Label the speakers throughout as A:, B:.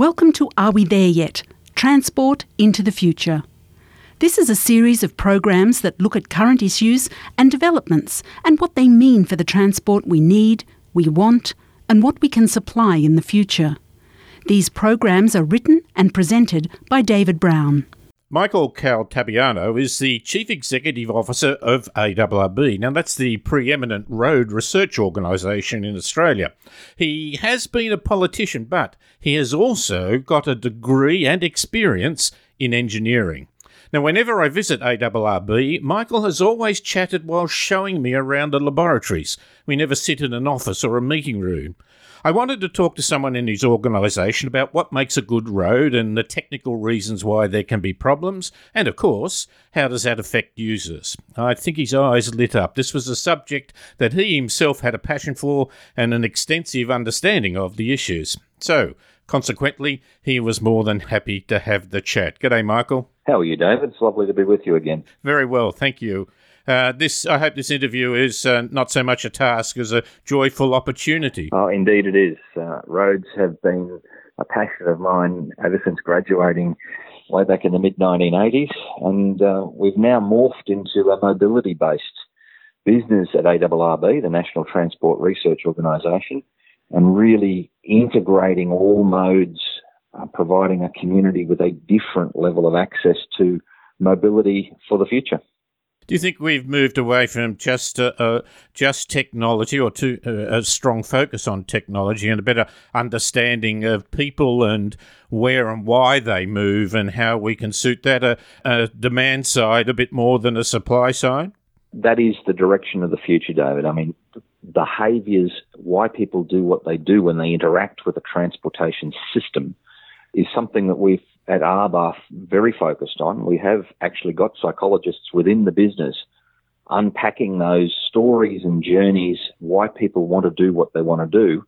A: Welcome to Are We There Yet? Transport into the Future. This is a series of programs that look at current issues and developments and what they mean for the transport we need, we want, and what we can supply in the future. These programs are written and presented by David Brown.
B: Michael Caltabiano is the Chief Executive Officer of ARRB. Now, that's the preeminent road research organisation in Australia. He has been a politician, but he has also got a degree and experience in engineering. Now, whenever I visit ARRB, Michael has always chatted while showing me around the laboratories. We never sit in an office or a meeting room. I wanted to talk to someone in his organisation about what makes a good road and the technical reasons why there can be problems, and of course, how does that affect users. I think his eyes lit up. This was a subject that he himself had a passion for and an extensive understanding of the issues. So, consequently, he was more than happy to have the chat. G'day, Michael.
C: How are you, David? It's lovely to be with you again.
B: Very well, thank you. Uh, this, I hope, this interview is uh, not so much a task as a joyful opportunity.
C: Oh, indeed, it is. Uh, roads have been a passion of mine ever since graduating way back in the mid 1980s, and uh, we've now morphed into a mobility-based business at ARRB, the National Transport Research Organisation, and really integrating all modes, uh, providing a community with a different level of access to mobility for the future.
B: Do you think we've moved away from just uh, uh, just technology, or to uh, a strong focus on technology and a better understanding of people and where and why they move and how we can suit that a, a demand side a bit more than a supply side?
C: That is the direction of the future, David. I mean, behaviours, why people do what they do when they interact with a transportation system, is something that we've at ARBA very focused on. We have actually got psychologists within the business unpacking those stories and journeys, why people want to do what they want to do,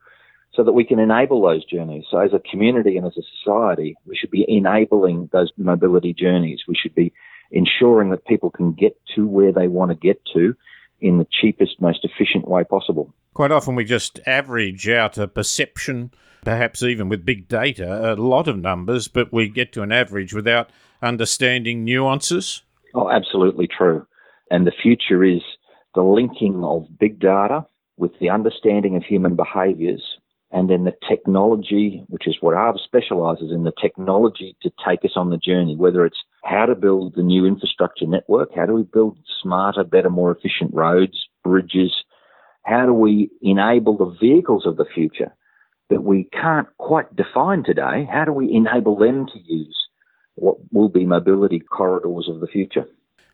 C: so that we can enable those journeys. So as a community and as a society, we should be enabling those mobility journeys. We should be ensuring that people can get to where they want to get to in the cheapest, most efficient way possible.
B: Quite often we just average out a perception perhaps even with big data, a lot of numbers, but we get to an average without understanding nuances?
C: Oh, absolutely true. And the future is the linking of big data with the understanding of human behaviours and then the technology, which is what ARRB specialises in, the technology to take us on the journey, whether it's how to build the new infrastructure network, how do we build smarter, better, more efficient roads, bridges, how do we enable the vehicles of the future that we can't quite define today. How do we enable them to use what will be mobility corridors of the future?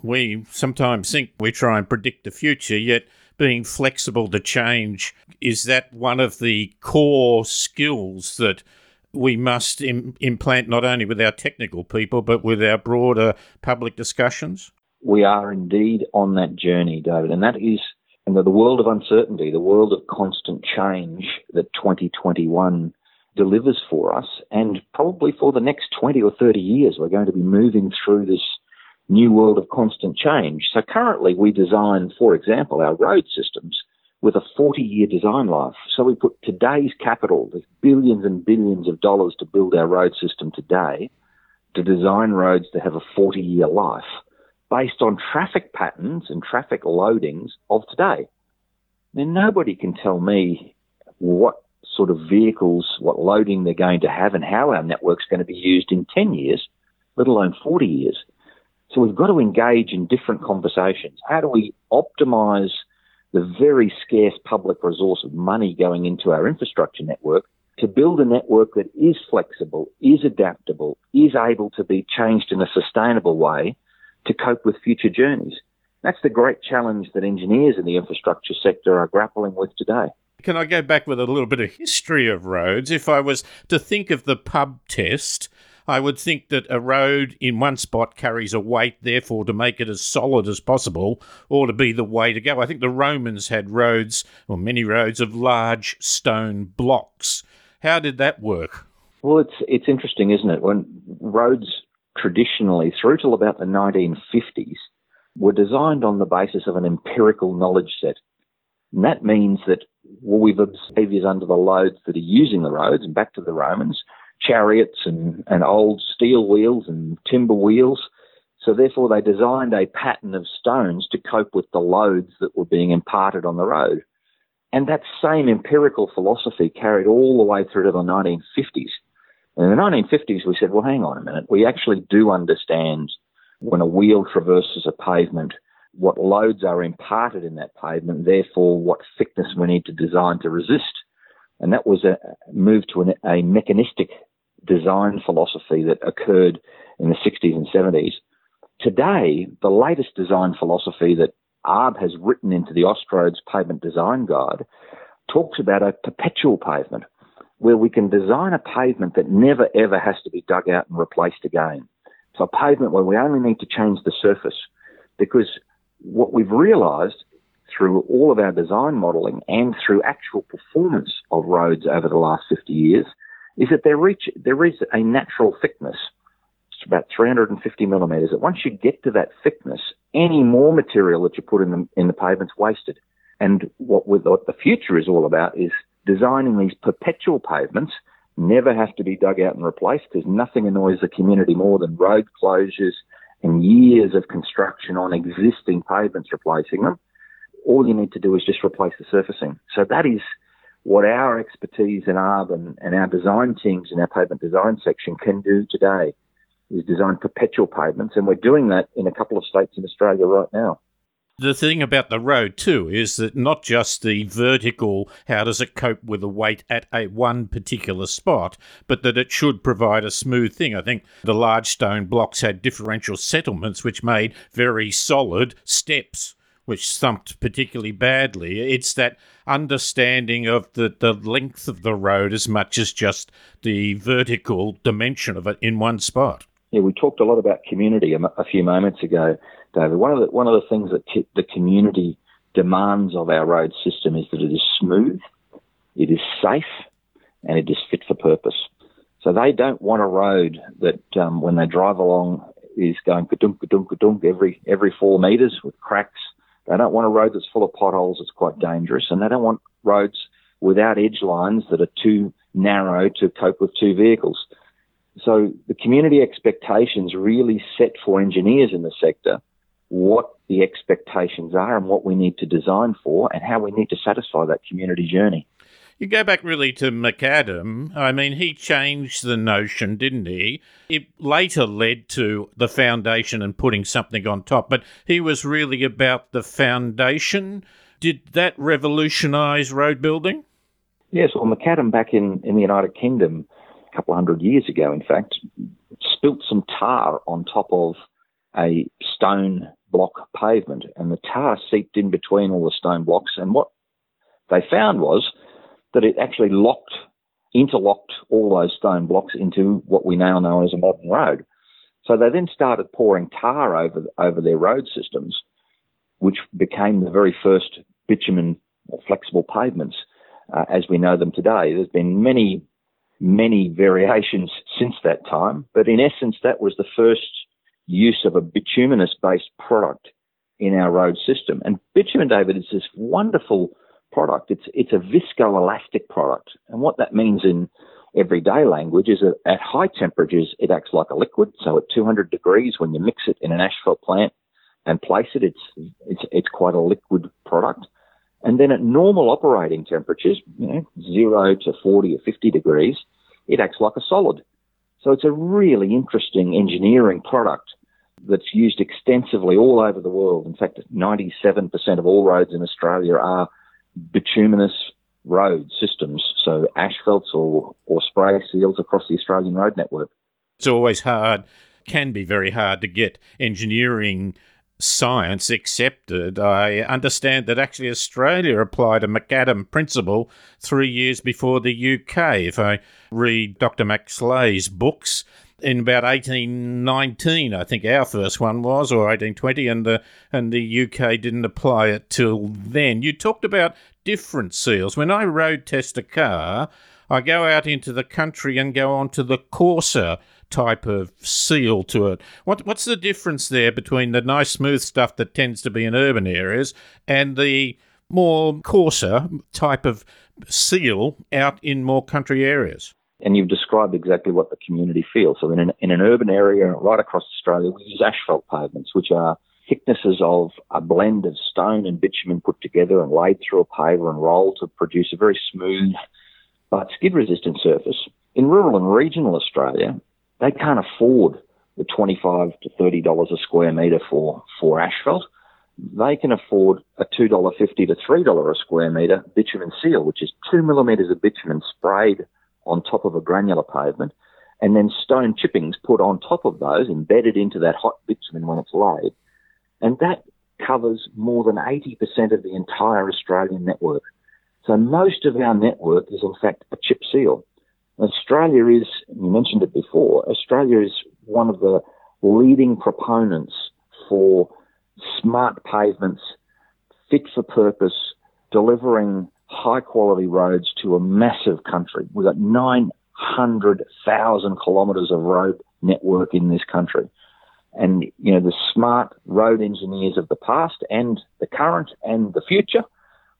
B: We sometimes think we try and predict the future, yet being flexible to change is that one of the core skills that we must Im- implant not only with our technical people but with our broader public discussions?
C: We are indeed on that journey, David, and that is and the world of uncertainty, the world of constant change that 2021 delivers for us, and probably for the next 20 or 30 years, we're going to be moving through this new world of constant change. So currently we design, for example, our road systems with a 40 year design life. So we put today's capital, there's billions and billions of dollars to build our road system today, to design roads to have a 40 year life based on traffic patterns and traffic loadings of today. Now, nobody can tell me what sort of vehicles, what loading they're going to have, and how our network's going to be used in 10 years, let alone 40 years. So we've got to engage in different conversations. How do we optimize the very scarce public resource of money going into our infrastructure network to build a network that is flexible, is adaptable, is able to be changed in a sustainable way to cope with future journeys. That's the great challenge that engineers in the infrastructure sector are grappling with today.
B: Can I go back with a little bit of history of roads? If I was to think of the pub test, I would think that a road in one spot carries a weight, therefore, to make it as solid as possible or to be the way to go. I think the Romans had roads, or many roads, of large stone blocks. How did that work?
C: Well, it's it's interesting, isn't it? When roads traditionally, through till about the 1950s, were designed on the basis of an empirical knowledge set. And that means that well, we've observed behaviours under the loads that are using the roads, and back to the Romans, chariots and, and old steel wheels and timber wheels. So therefore, they designed a pattern of stones to cope with the loads that were being imparted on the road. And that same empirical philosophy carried all the way through to the 1950s. And In the 1950s, we said, well, hang on a minute. We actually do understand when a wheel traverses a pavement, what loads are imparted in that pavement, therefore what thickness we need to design to resist. And that was a move to an, a mechanistic design philosophy that occurred in the 60s and 70s. Today, the latest design philosophy that ARRB has written into the Austroads Pavement Design Guide talks about a perpetual pavement where we can design a pavement that never ever has to be dug out and replaced again. So a pavement where we only need to change the surface because what we've realized through all of our design modeling and through actual performance of roads over the last 50 years is that there, reach, there is a natural thickness. It's about 350 millimeters. That once you get to that thickness, any more material that you put in the, in the pavement's wasted. And what, what the future is all about is designing these perpetual pavements never have to be dug out and replaced because nothing annoys the community more than road closures and years of construction on existing pavements replacing them. All you need to do is just replace the surfacing. So that is what our expertise in ARRB and, and our design teams in our pavement design section can do today is design perpetual pavements, and we're doing that in a couple of states in Australia right now.
B: The thing about the road too is that not just the vertical, how does it cope with the weight at a one particular spot, but that it should provide a smooth thing. I think the large stone blocks had differential settlements which made very solid steps which thumped particularly badly. It's that understanding of the, the length of the road as much as just the vertical dimension of it in one spot.
C: Yeah, we talked a lot about community a, a few moments ago, David. One of the one of the things that t- the community demands of our road system is that it is smooth, it is safe, and it is fit for purpose. So they don't want a road that, um, when they drive along, is going ka-dunk, ka-dunk, ka-dunk every every four meters with cracks they don't want a road that's full of potholes that's quite dangerous, and they don't want roads without edge lines that are too narrow to cope with two vehicles. So the community expectations really set for engineers in the sector what the expectations are and what we need to design for and how we need to satisfy that community journey.
B: You go back really to McAdam. I mean, he changed the notion, didn't he? It later led to the foundation and putting something on top, but he was really about the foundation. Did that revolutionise road building?
C: Yes, well, McAdam back in, in the United Kingdom a couple of hundred years ago, in fact, spilt some tar on top of a stone block pavement, and the tar seeped in between all the stone blocks. And what they found was that it actually locked, interlocked all those stone blocks into what we now know as a modern road. So they then started pouring tar over over their road systems, which became the very first bitumen or flexible pavements uh, as we know them today. There's been many, many variations since that time, but in essence, that was the first use of a bituminous based product in our road system. And bitumen, David, is this wonderful product. It's it's a viscoelastic product, and what that means in everyday language is that at high temperatures it acts like a liquid. So at 200 degrees, when you mix it in an asphalt plant and place it, it's it's it's quite a liquid product. And then at normal operating temperatures, you know, zero to 40 or 50 degrees, it acts like a solid. So it's a really interesting engineering product that's used extensively all over the world. In fact, 97% of all roads in Australia are bituminous road systems, so asphalts or, or spray seals across the Australian road network.
B: It's always hard, can be very hard to get engineering science accepted. I understand that actually Australia applied a McAdam principle three years before the UK. If I read Dr. Max Lay's books, in about 1819, I think our first one was, or 1820, and the and the UK didn't apply it till then. You talked about different seals. When I road test a car, I go out into the country and go on to the coarser type of seal to it. What what's the difference there between the nice smooth stuff that tends to be in urban areas and the more coarser type of seal out in more country areas?
C: And you've described exactly what the community feels. So in an, in an urban area right across Australia, we use asphalt pavements, which are thicknesses of a blend of stone and bitumen put together and laid through a paver and rolled to produce a very smooth but skid resistant surface. In rural and regional Australia, they can't afford the 25 to $30 a square metre for, for asphalt. They can afford a $2.50 to $3 a square metre bitumen seal, which is two millimetres of bitumen sprayed on top of a granular pavement, and then stone chippings put on top of those, embedded into that hot bitumen when it's laid. And that covers more than 80% of the entire Australian network. So most of our network is in fact a chip seal. Australia is, you mentioned it before, Australia is one of the leading proponents for smart pavements, fit for purpose, delivering high quality roads to a massive country. We've got 900,000 kilometres of road network in this country. And, you know, the smart road engineers of the past and the current and the future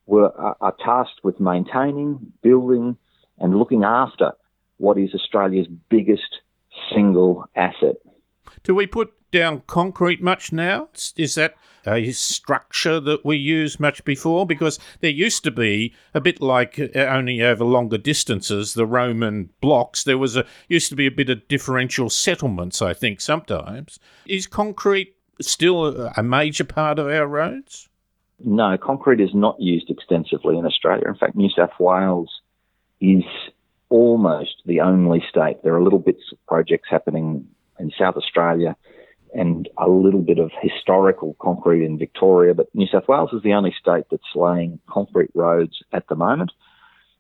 C: were, are, are tasked with maintaining, building, and looking after what is Australia's biggest single asset.
B: Do we put down concrete much now? Is that a structure that we use much before? Because there used to be a bit like uh, only over longer distances, the Roman blocks. There was a used to be a bit of differential settlements. I think sometimes is concrete still a major part of our roads?
C: No, concrete is not used extensively in Australia. In fact, New South Wales is almost the only state. There are little bits of projects happening in South Australia and a little bit of historical concrete in Victoria, but New South Wales is the only state that's laying concrete roads at the moment.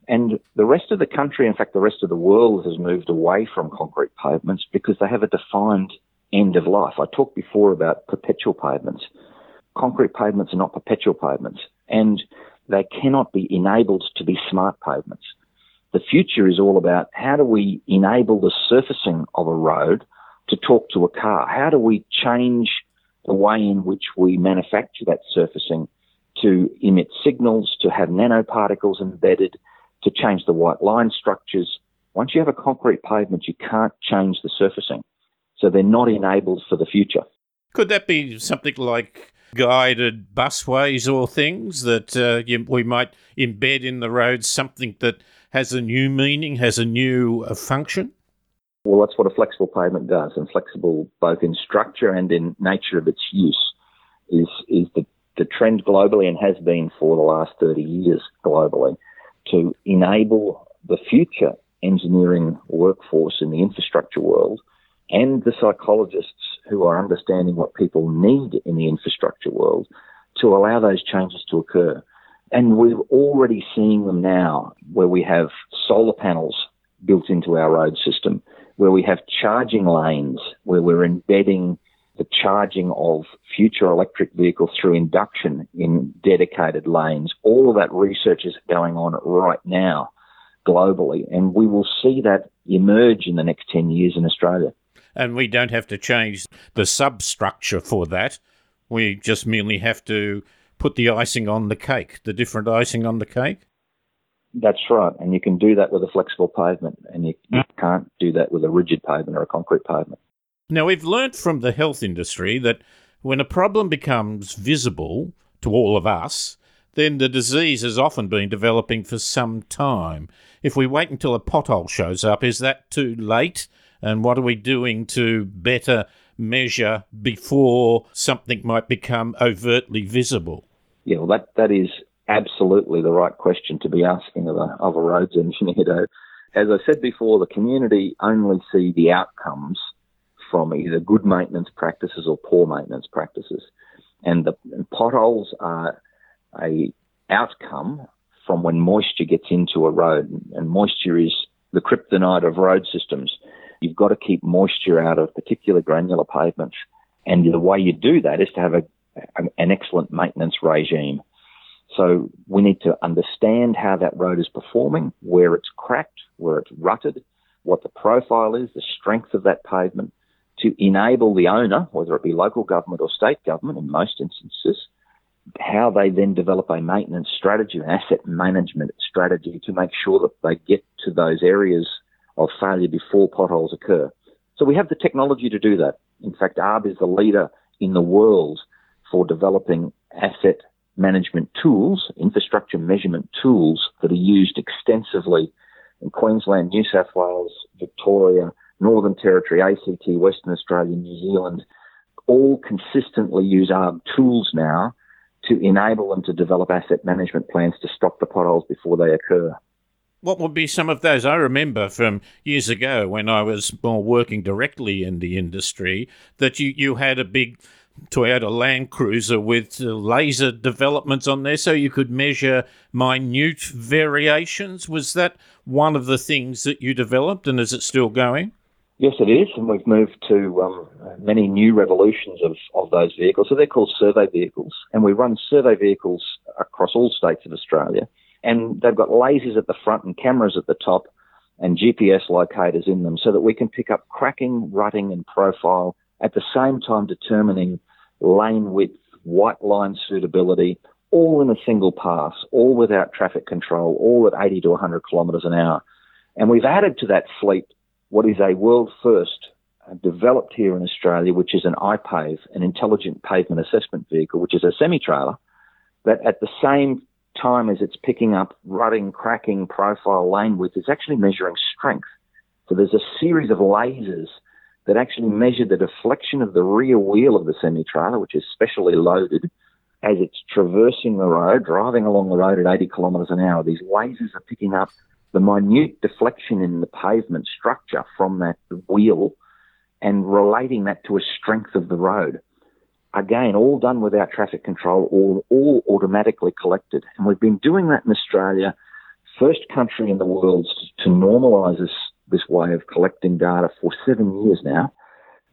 C: And the rest of the country, in fact, the rest of the world has moved away from concrete pavements because they have a defined end of life. I talked before about perpetual pavements. Concrete pavements are not perpetual pavements and they cannot be enabled to be smart pavements. The future is all about how do we enable the surfacing of a road to talk to a car? How do we change the way in which we manufacture that surfacing to emit signals, to have nanoparticles embedded, to change the white line structures? Once you have a concrete pavement, you can't change the surfacing. So they're not enabled for the future.
B: Could that be something like guided busways or things that uh, you, we might embed in the roads, something that has a new meaning, has a new uh, function?
C: Well, that's what a flexible pavement does, and flexible both in structure and in nature of its use is is the, the trend globally and has been for the last 30 years globally to enable the future engineering workforce in the infrastructure world and the psychologists who are understanding what people need in the infrastructure world to allow those changes to occur. And we're already seeing them now where we have solar panels built into our road system, where we have charging lanes, where we're embedding the charging of future electric vehicles through induction in dedicated lanes. All of that research is going on right now globally, and we will see that emerge in the next 10 years in Australia.
B: And we don't have to change the substructure for that. We just merely have to put the icing on the cake, the different icing on the cake?
C: That's right. And you can do that with a flexible pavement, and you, you can't do that with a rigid pavement or a concrete pavement.
B: Now, we've learnt from the health industry that when a problem becomes visible to all of us, then the disease has often been developing for some time. If we wait until a pothole shows up, is that too late? And what are we doing to better measure before something might become overtly visible?
C: Yeah, well, that, that is absolutely the right question to be asking of a, of a roads engineer. As I said before, the community only see the outcomes from either good maintenance practices or poor maintenance practices. And the and potholes are a outcome from when moisture gets into a road. And moisture is the kryptonite of road systems. You've got to keep moisture out of particular granular pavements. And the way you do that is to have a, an excellent maintenance regime. So we need to understand how that road is performing, where it's cracked, where it's rutted, what the profile is, the strength of that pavement, to enable the owner, whether it be local government or state government in most instances, how they then develop a maintenance strategy, an asset management strategy to make sure that they get to those areas of failure before potholes occur. So we have the technology to do that. In fact, ARRB is the leader in the world for developing asset management tools, infrastructure measurement tools that are used extensively in Queensland, New South Wales, Victoria, Northern Territory, ACT, Western Australia, New Zealand, all consistently use ARRB tools now to enable them to develop asset management plans to stop the potholes before they occur.
B: What would be some of those? I remember from years ago when I was more working directly in the industry that you, you had a big Toyota Land Cruiser with laser developments on there so you could measure minute variations. Was that one of the things that you developed and is it still going?
C: Yes, it is, and we've moved to um, many new revolutions of, of those vehicles. So they're called survey vehicles, and we run survey vehicles across all states of Australia. And they've got lasers at the front and cameras at the top and GPS locators in them so that we can pick up cracking, rutting, and profile at the same time determining lane width, white line suitability, all in a single pass, all without traffic control, all at 80 to 100 kilometres an hour. And we've added to that fleet what is a world first uh, developed here in Australia, which is an iPave, an intelligent pavement assessment vehicle, which is a semi trailer that at the same time as it's picking up rutting, cracking, profile, lane width, it's actually measuring strength. So there's a series of lasers that actually measure the deflection of the rear wheel of the semi trailer, which is specially loaded as it's traversing the road, driving along the road at 80 kilometres an hour. These lasers are picking up the minute deflection in the pavement structure from that wheel and relating that to a strength of the road. Again, all done without traffic control, all, all automatically collected. And we've been doing that in Australia, first country in the world to normalise this, this way of collecting data for seven years now.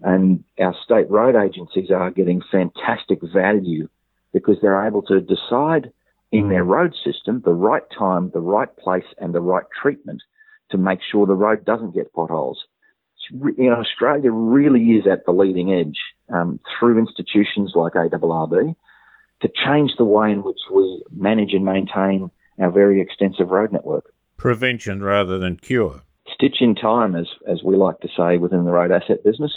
C: And our state road agencies are getting fantastic value because they're able to decide in their road system the right time, the right place, and the right treatment to make sure the road doesn't get potholes. You know, Australia really is at the leading edge um, through institutions like ARRB to change the way in which we manage and maintain our very extensive road network.
B: Prevention rather than cure
C: stitch in time, as as we like to say within the road asset business.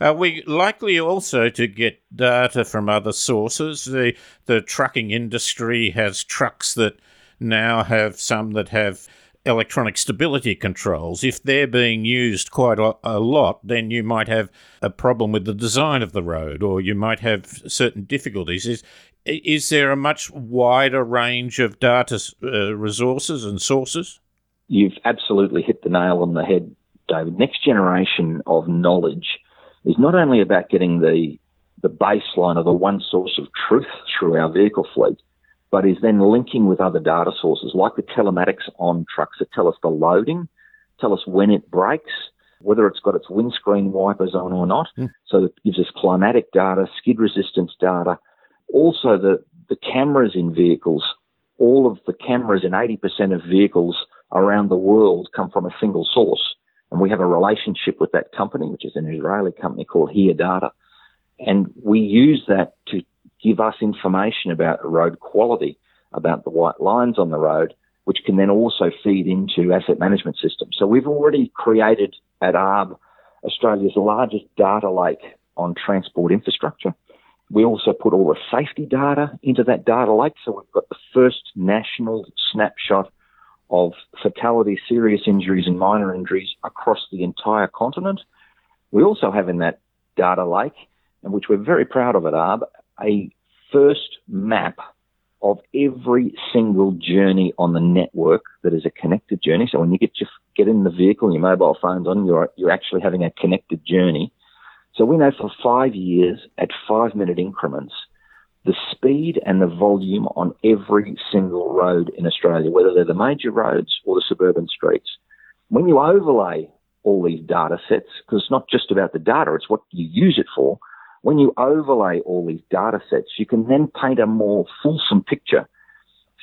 B: Are we likely also to get data from other sources? The the trucking industry has trucks that now have some that have electronic stability controls. If they're being used quite a, a, lot, then you might have a problem with the design of the road, or you might have certain difficulties. Is is there a much wider range of data uh, resources and sources?
C: You've absolutely hit the nail on the head, David. Next generation of knowledge is not only about getting the the baseline of the one source of truth through our vehicle fleet, but is then linking with other data sources like the telematics on trucks that tell us the loading, tell us when it brakes, whether it's got its windscreen wipers on or not. Mm. So it gives us climatic data, skid resistance data, also the, the cameras in vehicles. All of the cameras in 80% of vehicles around the world come from a single source. And we have a relationship with that company, which is an Israeli company called Here Data. And we use that to give us information about road quality, about the white lines on the road, which can then also feed into asset management systems. So we've already created at ARRB Australia's largest data lake on transport infrastructure. We also put all the safety data into that data lake. So we've got the first national snapshot of fatality, serious injuries, and minor injuries across the entire continent. We also have in that data lake, and which we're very proud of at ARRB, a first map of every single journey on the network that is a connected journey. So when you get your, get in the vehicle, your mobile phone's on, you're you're actually having a connected journey. So we know for five years at five minute increments the speed and the volume on every single road in Australia, whether they're the major roads or the suburban streets. When you overlay all these data sets, because it's not just about the data, it's what you use it for. When you overlay all these data sets, you can then paint a more fulsome picture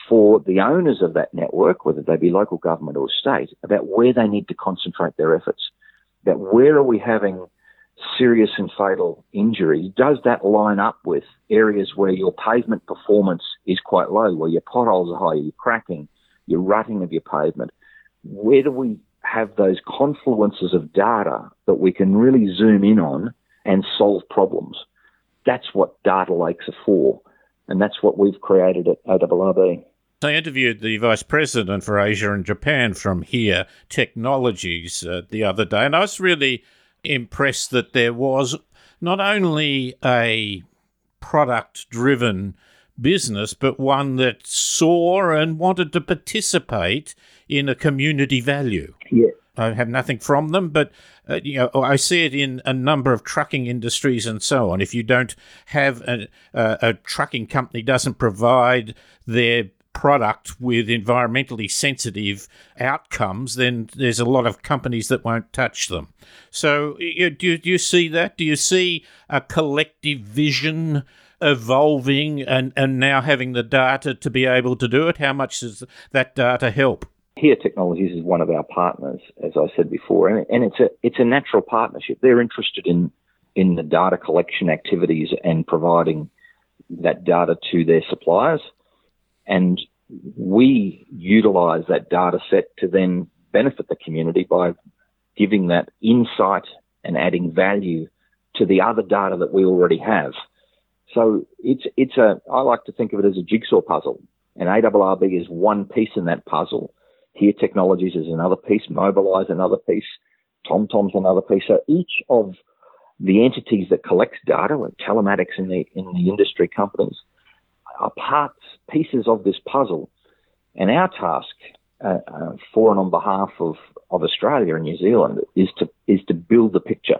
C: for the owners of that network, whether they be local government or state, about where they need to concentrate their efforts. About where are we having serious and fatal injury, does that line up with areas where your pavement performance is quite low, where your potholes are high, you're cracking, you're rutting of your pavement? Where do we have those confluences of data that we can really zoom in on and solve problems. That's what data lakes are for, and that's what we've created at ARRB.
B: I interviewed the vice president for Asia and Japan from HERE Technologies uh, the other day, and I was really impressed that there was not only a product driven business, but one that saw and wanted to participate in a community value.
C: Yeah.
B: I have nothing from them, but uh, you know I see it in a number of trucking industries and so on. If you don't have a, a, a trucking company doesn't provide their product with environmentally sensitive outcomes, then there's a lot of companies that won't touch them. So, do, do you see that? Do you see a collective vision evolving and, and now having the data to be able to do it? How much does that data help?
C: HERE Technologies is one of our partners, as I said before, and, and it's a it's a natural partnership. They're interested in in the data collection activities and providing that data to their suppliers, and we utilize that data set to then benefit the community by giving that insight and adding value to the other data that we already have. So it's it's a I like to think of it as a jigsaw puzzle, and ARRB is one piece in that puzzle. HERE Technologies is another piece, Mobileye's another piece, TomTom's another piece. So each of the entities that collects data, like telematics in the in the industry companies, are parts pieces of this puzzle. And our task uh, uh, for and on behalf of, of Australia and New Zealand is to is to build the picture,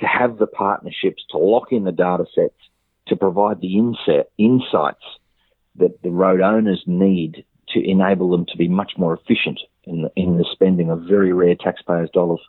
C: to have the partnerships, to lock in the data sets, to provide the inset, insights that the road owners need to enable them to be much more efficient in the, in the spending of very rare taxpayers' dollars.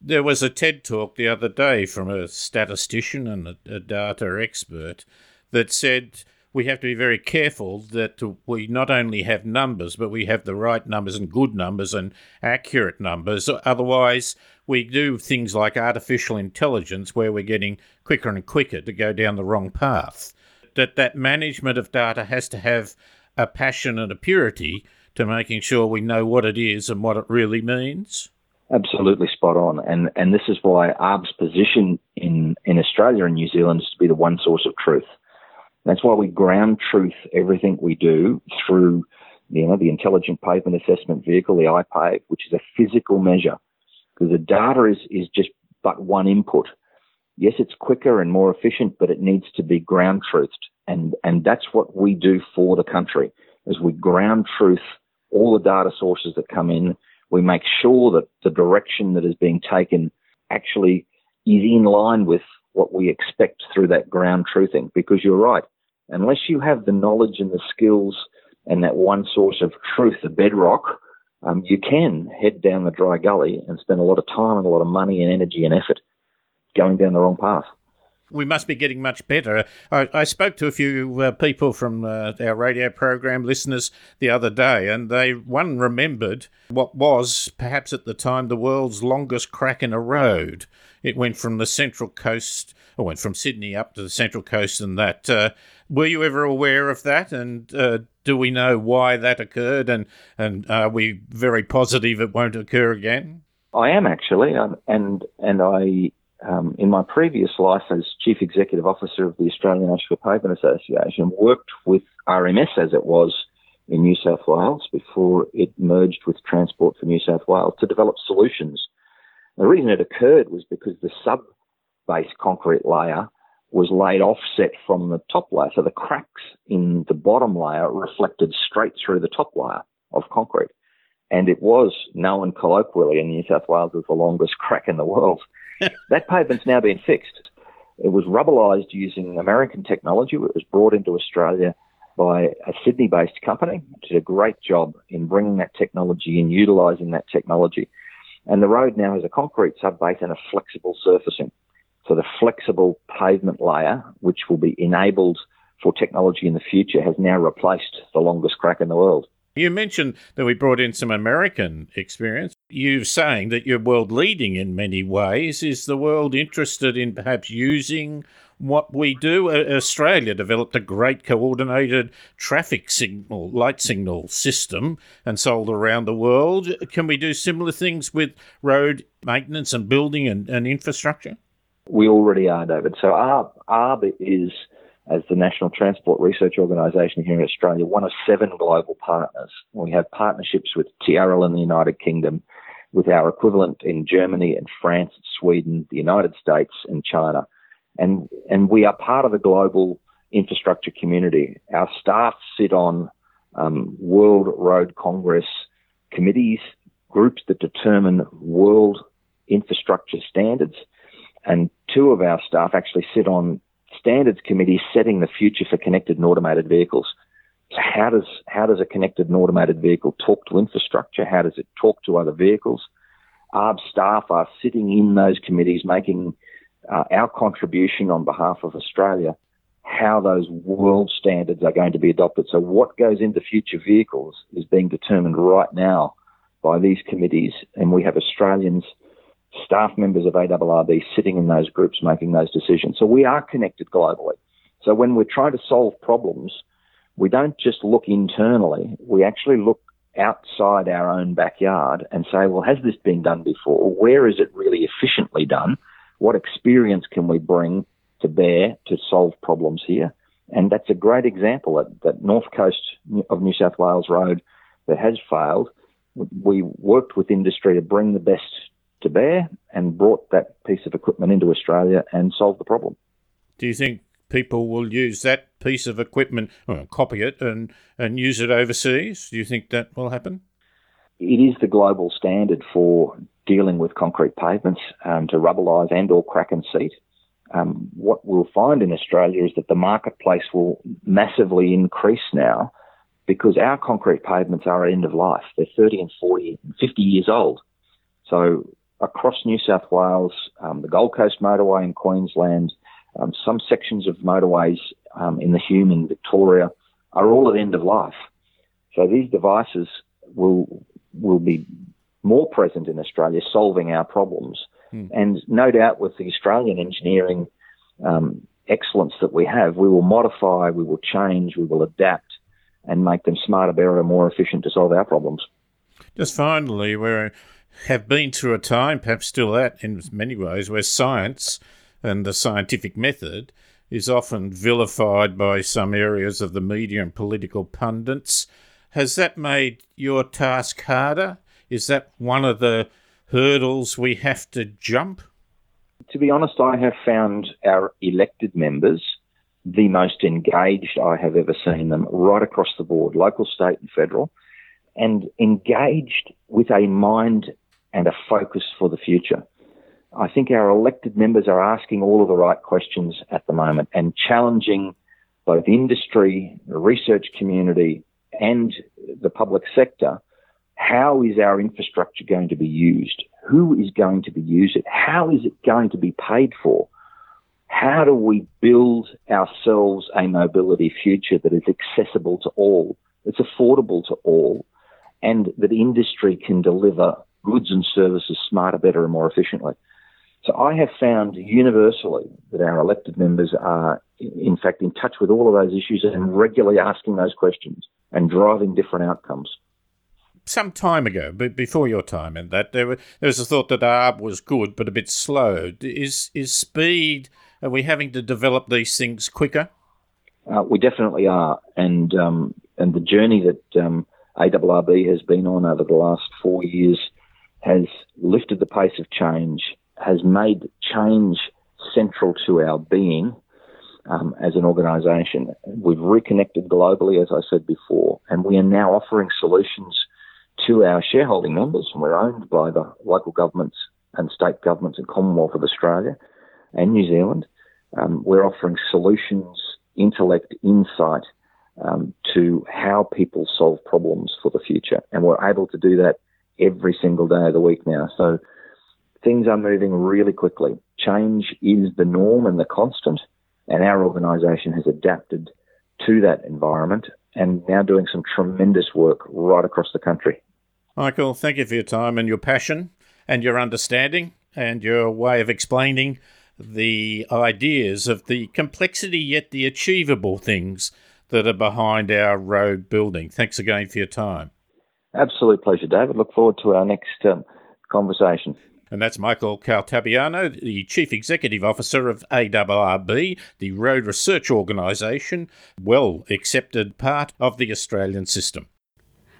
B: There was a TED talk the other day from a statistician and a, a data expert that said we have to be very careful that we not only have numbers, but we have the right numbers and good numbers and accurate numbers. Otherwise, we do things like artificial intelligence where we're getting quicker and quicker to go down the wrong path. That that management of data has to have a passion and a purity to making sure we know what it is and what it really means.
C: Absolutely spot on, and and this is why ARRB's position in in Australia and New Zealand is to be the one source of truth. That's why we ground truth everything we do through you know the Intelligent Pavement Assessment Vehicle, the iPave, which is a physical measure because the data is, is just but one input. Yes, it's quicker and more efficient, but it needs to be ground truthed. And, and that's what we do for the country is we ground truth all the data sources that come in. We make sure that the direction that is being taken actually is in line with what we expect through that ground truthing. Because you're right, unless you have the knowledge and the skills and that one source of truth, the bedrock, um, you can head down the dry gully and spend a lot of time and a lot of money and energy and effort going down the wrong path.
B: We must be getting much better. I, I spoke to a few uh, people from uh, our radio program listeners the other day, and they one remembered what was perhaps at the time the world's longest crack in a road. It went from the central coast, or went from Sydney up to the central coast, and that. Uh, were you ever aware of that? And uh, do we know why that occurred? And and are we very positive it won't occur again?
C: I am actually, um, and and I um, in my previous life as Chief Executive Officer of the Australian Asphalt Pavement Association, worked with RMS as it was in New South Wales before it merged with Transport for New South Wales to develop solutions. The reason it occurred was because the sub base concrete layer was laid offset from the top layer. So the cracks in the bottom layer reflected straight through the top layer of concrete. And it was known colloquially in New South Wales as the longest crack in the world. That pavement's now been fixed. It was rubblized using American technology. It was brought into Australia by a Sydney based company, which did a great job in bringing that technology and utilizing that technology. And the road now has a concrete subbase and a flexible surfacing. So the flexible pavement layer, which will be enabled for technology in the future, has now replaced the longest crack in the world.
B: You mentioned that we brought in some American experience. You're saying that you're world leading in many ways. Is the world interested in perhaps using what we do. Australia developed a great coordinated traffic signal, light signal system and sold around the world. Can we do similar things with road maintenance and building and, and infrastructure?
C: We already are, David. So ARRB, ARRB is, as the National Transport Research Organisation here in Australia, one of seven global partners. We have partnerships with TRL in the United Kingdom, with our equivalent in Germany and France, Sweden, the United States, and China. And, and we are part of the global infrastructure community. Our staff sit on um, World Road Congress committees, groups that determine world infrastructure standards. And two of our staff actually sit on standards committee setting the future for connected and automated vehicles. So how does how does a connected and automated vehicle talk to infrastructure? How does it talk to other vehicles? ARRB staff are sitting in those committees making uh, our contribution on behalf of Australia, how those world standards are going to be adopted. So what goes into future vehicles is being determined right now by these committees, and we have Australians, staff members of ARRB sitting in those groups making those decisions. So we are connected globally. So when we're trying to solve problems, we don't just look internally, we actually look outside our own backyard and say, well, has this been done before? Where is it really efficiently done? What experience can we bring to bear to solve problems here? And that's a great example at that north coast of New South Wales road that has failed. We worked with industry to bring the best to bear and brought that piece of equipment into Australia and solved the problem.
B: Do you think people will use that piece of equipment, well, copy it, and, and use it overseas? Do you think that will happen?
C: It is the global standard for dealing with concrete pavements um, to rubblise and or crack and seat. Um, what we'll find in Australia is that the marketplace will massively increase now because our concrete pavements are at end of life. They're 30 and 40 and 50 years old. So across New South Wales, um, the Gold Coast motorway in Queensland, um, some sections of motorways um, in the Hume in Victoria are all at end of life. So these devices will will be more present in Australia, solving our problems. Mm. And no doubt, with the Australian engineering um, excellence that we have, we will modify, we will change, we will adapt, and make them smarter, better, and more efficient to solve our problems.
B: Just finally, we have been through a time, perhaps still at in many ways, where science and the scientific method is often vilified by some areas of the media and political pundits. Has that made your task harder? Is that one of the hurdles we have to jump?
C: To be honest, I have found our elected members the most engaged I have ever seen them right across the board, local, state, and federal, and engaged with a mind and a focus for the future. I think our elected members are asking all of the right questions at the moment and challenging both industry, the research community, and the public sector how is our infrastructure going to be used? Who is going to be used it? How is it going to be paid for? How do we build ourselves a mobility future that is accessible to all, that's affordable to all, and that industry can deliver goods and services smarter, better, and more efficiently? So I have found universally that our elected members are, in fact, in touch with all of those issues and regularly asking those questions and driving different outcomes
B: some time ago, but before your time, and that there, were, there was a thought that ARRB was good but a bit slow. Is is speed? Are we having to develop these things quicker?
C: Uh, we definitely are, and um, and the journey that um, ARRB has been on over the last four years has lifted the pace of change, has made change central to our being um, as an organisation. We've reconnected globally, as I said before, and we are now offering solutions to our shareholding members, we're owned by the local governments and state governments and Commonwealth of Australia and New Zealand. Um, we're offering solutions, intellect, insight um, to how people solve problems for the future, and we're able to do that every single day of the week now. So things are moving really quickly. Change is the norm and the constant, and our organisation has adapted to that environment and now doing some tremendous work right across the country.
B: Michael, thank you for your time and your passion and your understanding and your way of explaining the ideas of the complexity yet the achievable things that are behind our road building. Thanks again for your time.
C: Absolute pleasure, David. Look forward to our next um, conversation.
B: And that's Michael Caltabiano, the Chief Executive Officer of ARRB, the road research organisation, well accepted part of the Australian system.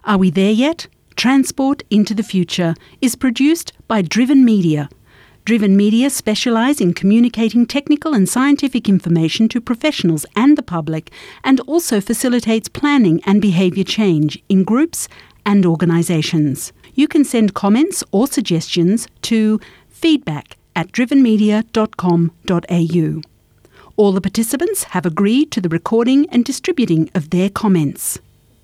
A: Are we there yet? Transport into the Future is produced by Driven Media. Driven Media specialise in communicating technical and scientific information to professionals and the public, and also facilitates planning and behaviour change in groups and organisations. You can send comments or suggestions to feedback at drivenmedia.com.au. All the participants have agreed to the recording and distributing of their comments.